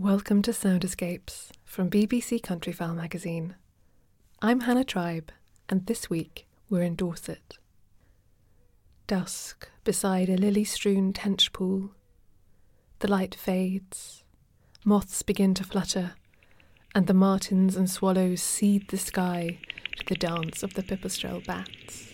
Welcome to Sound Escapes from BBC Countryfile magazine. I'm Hannah Tribe, and this week we're in Dorset. Dusk beside a lily strewn tench pool. The light fades, moths begin to flutter, and the martins and swallows seed the sky to the dance of the pipistrelle bats.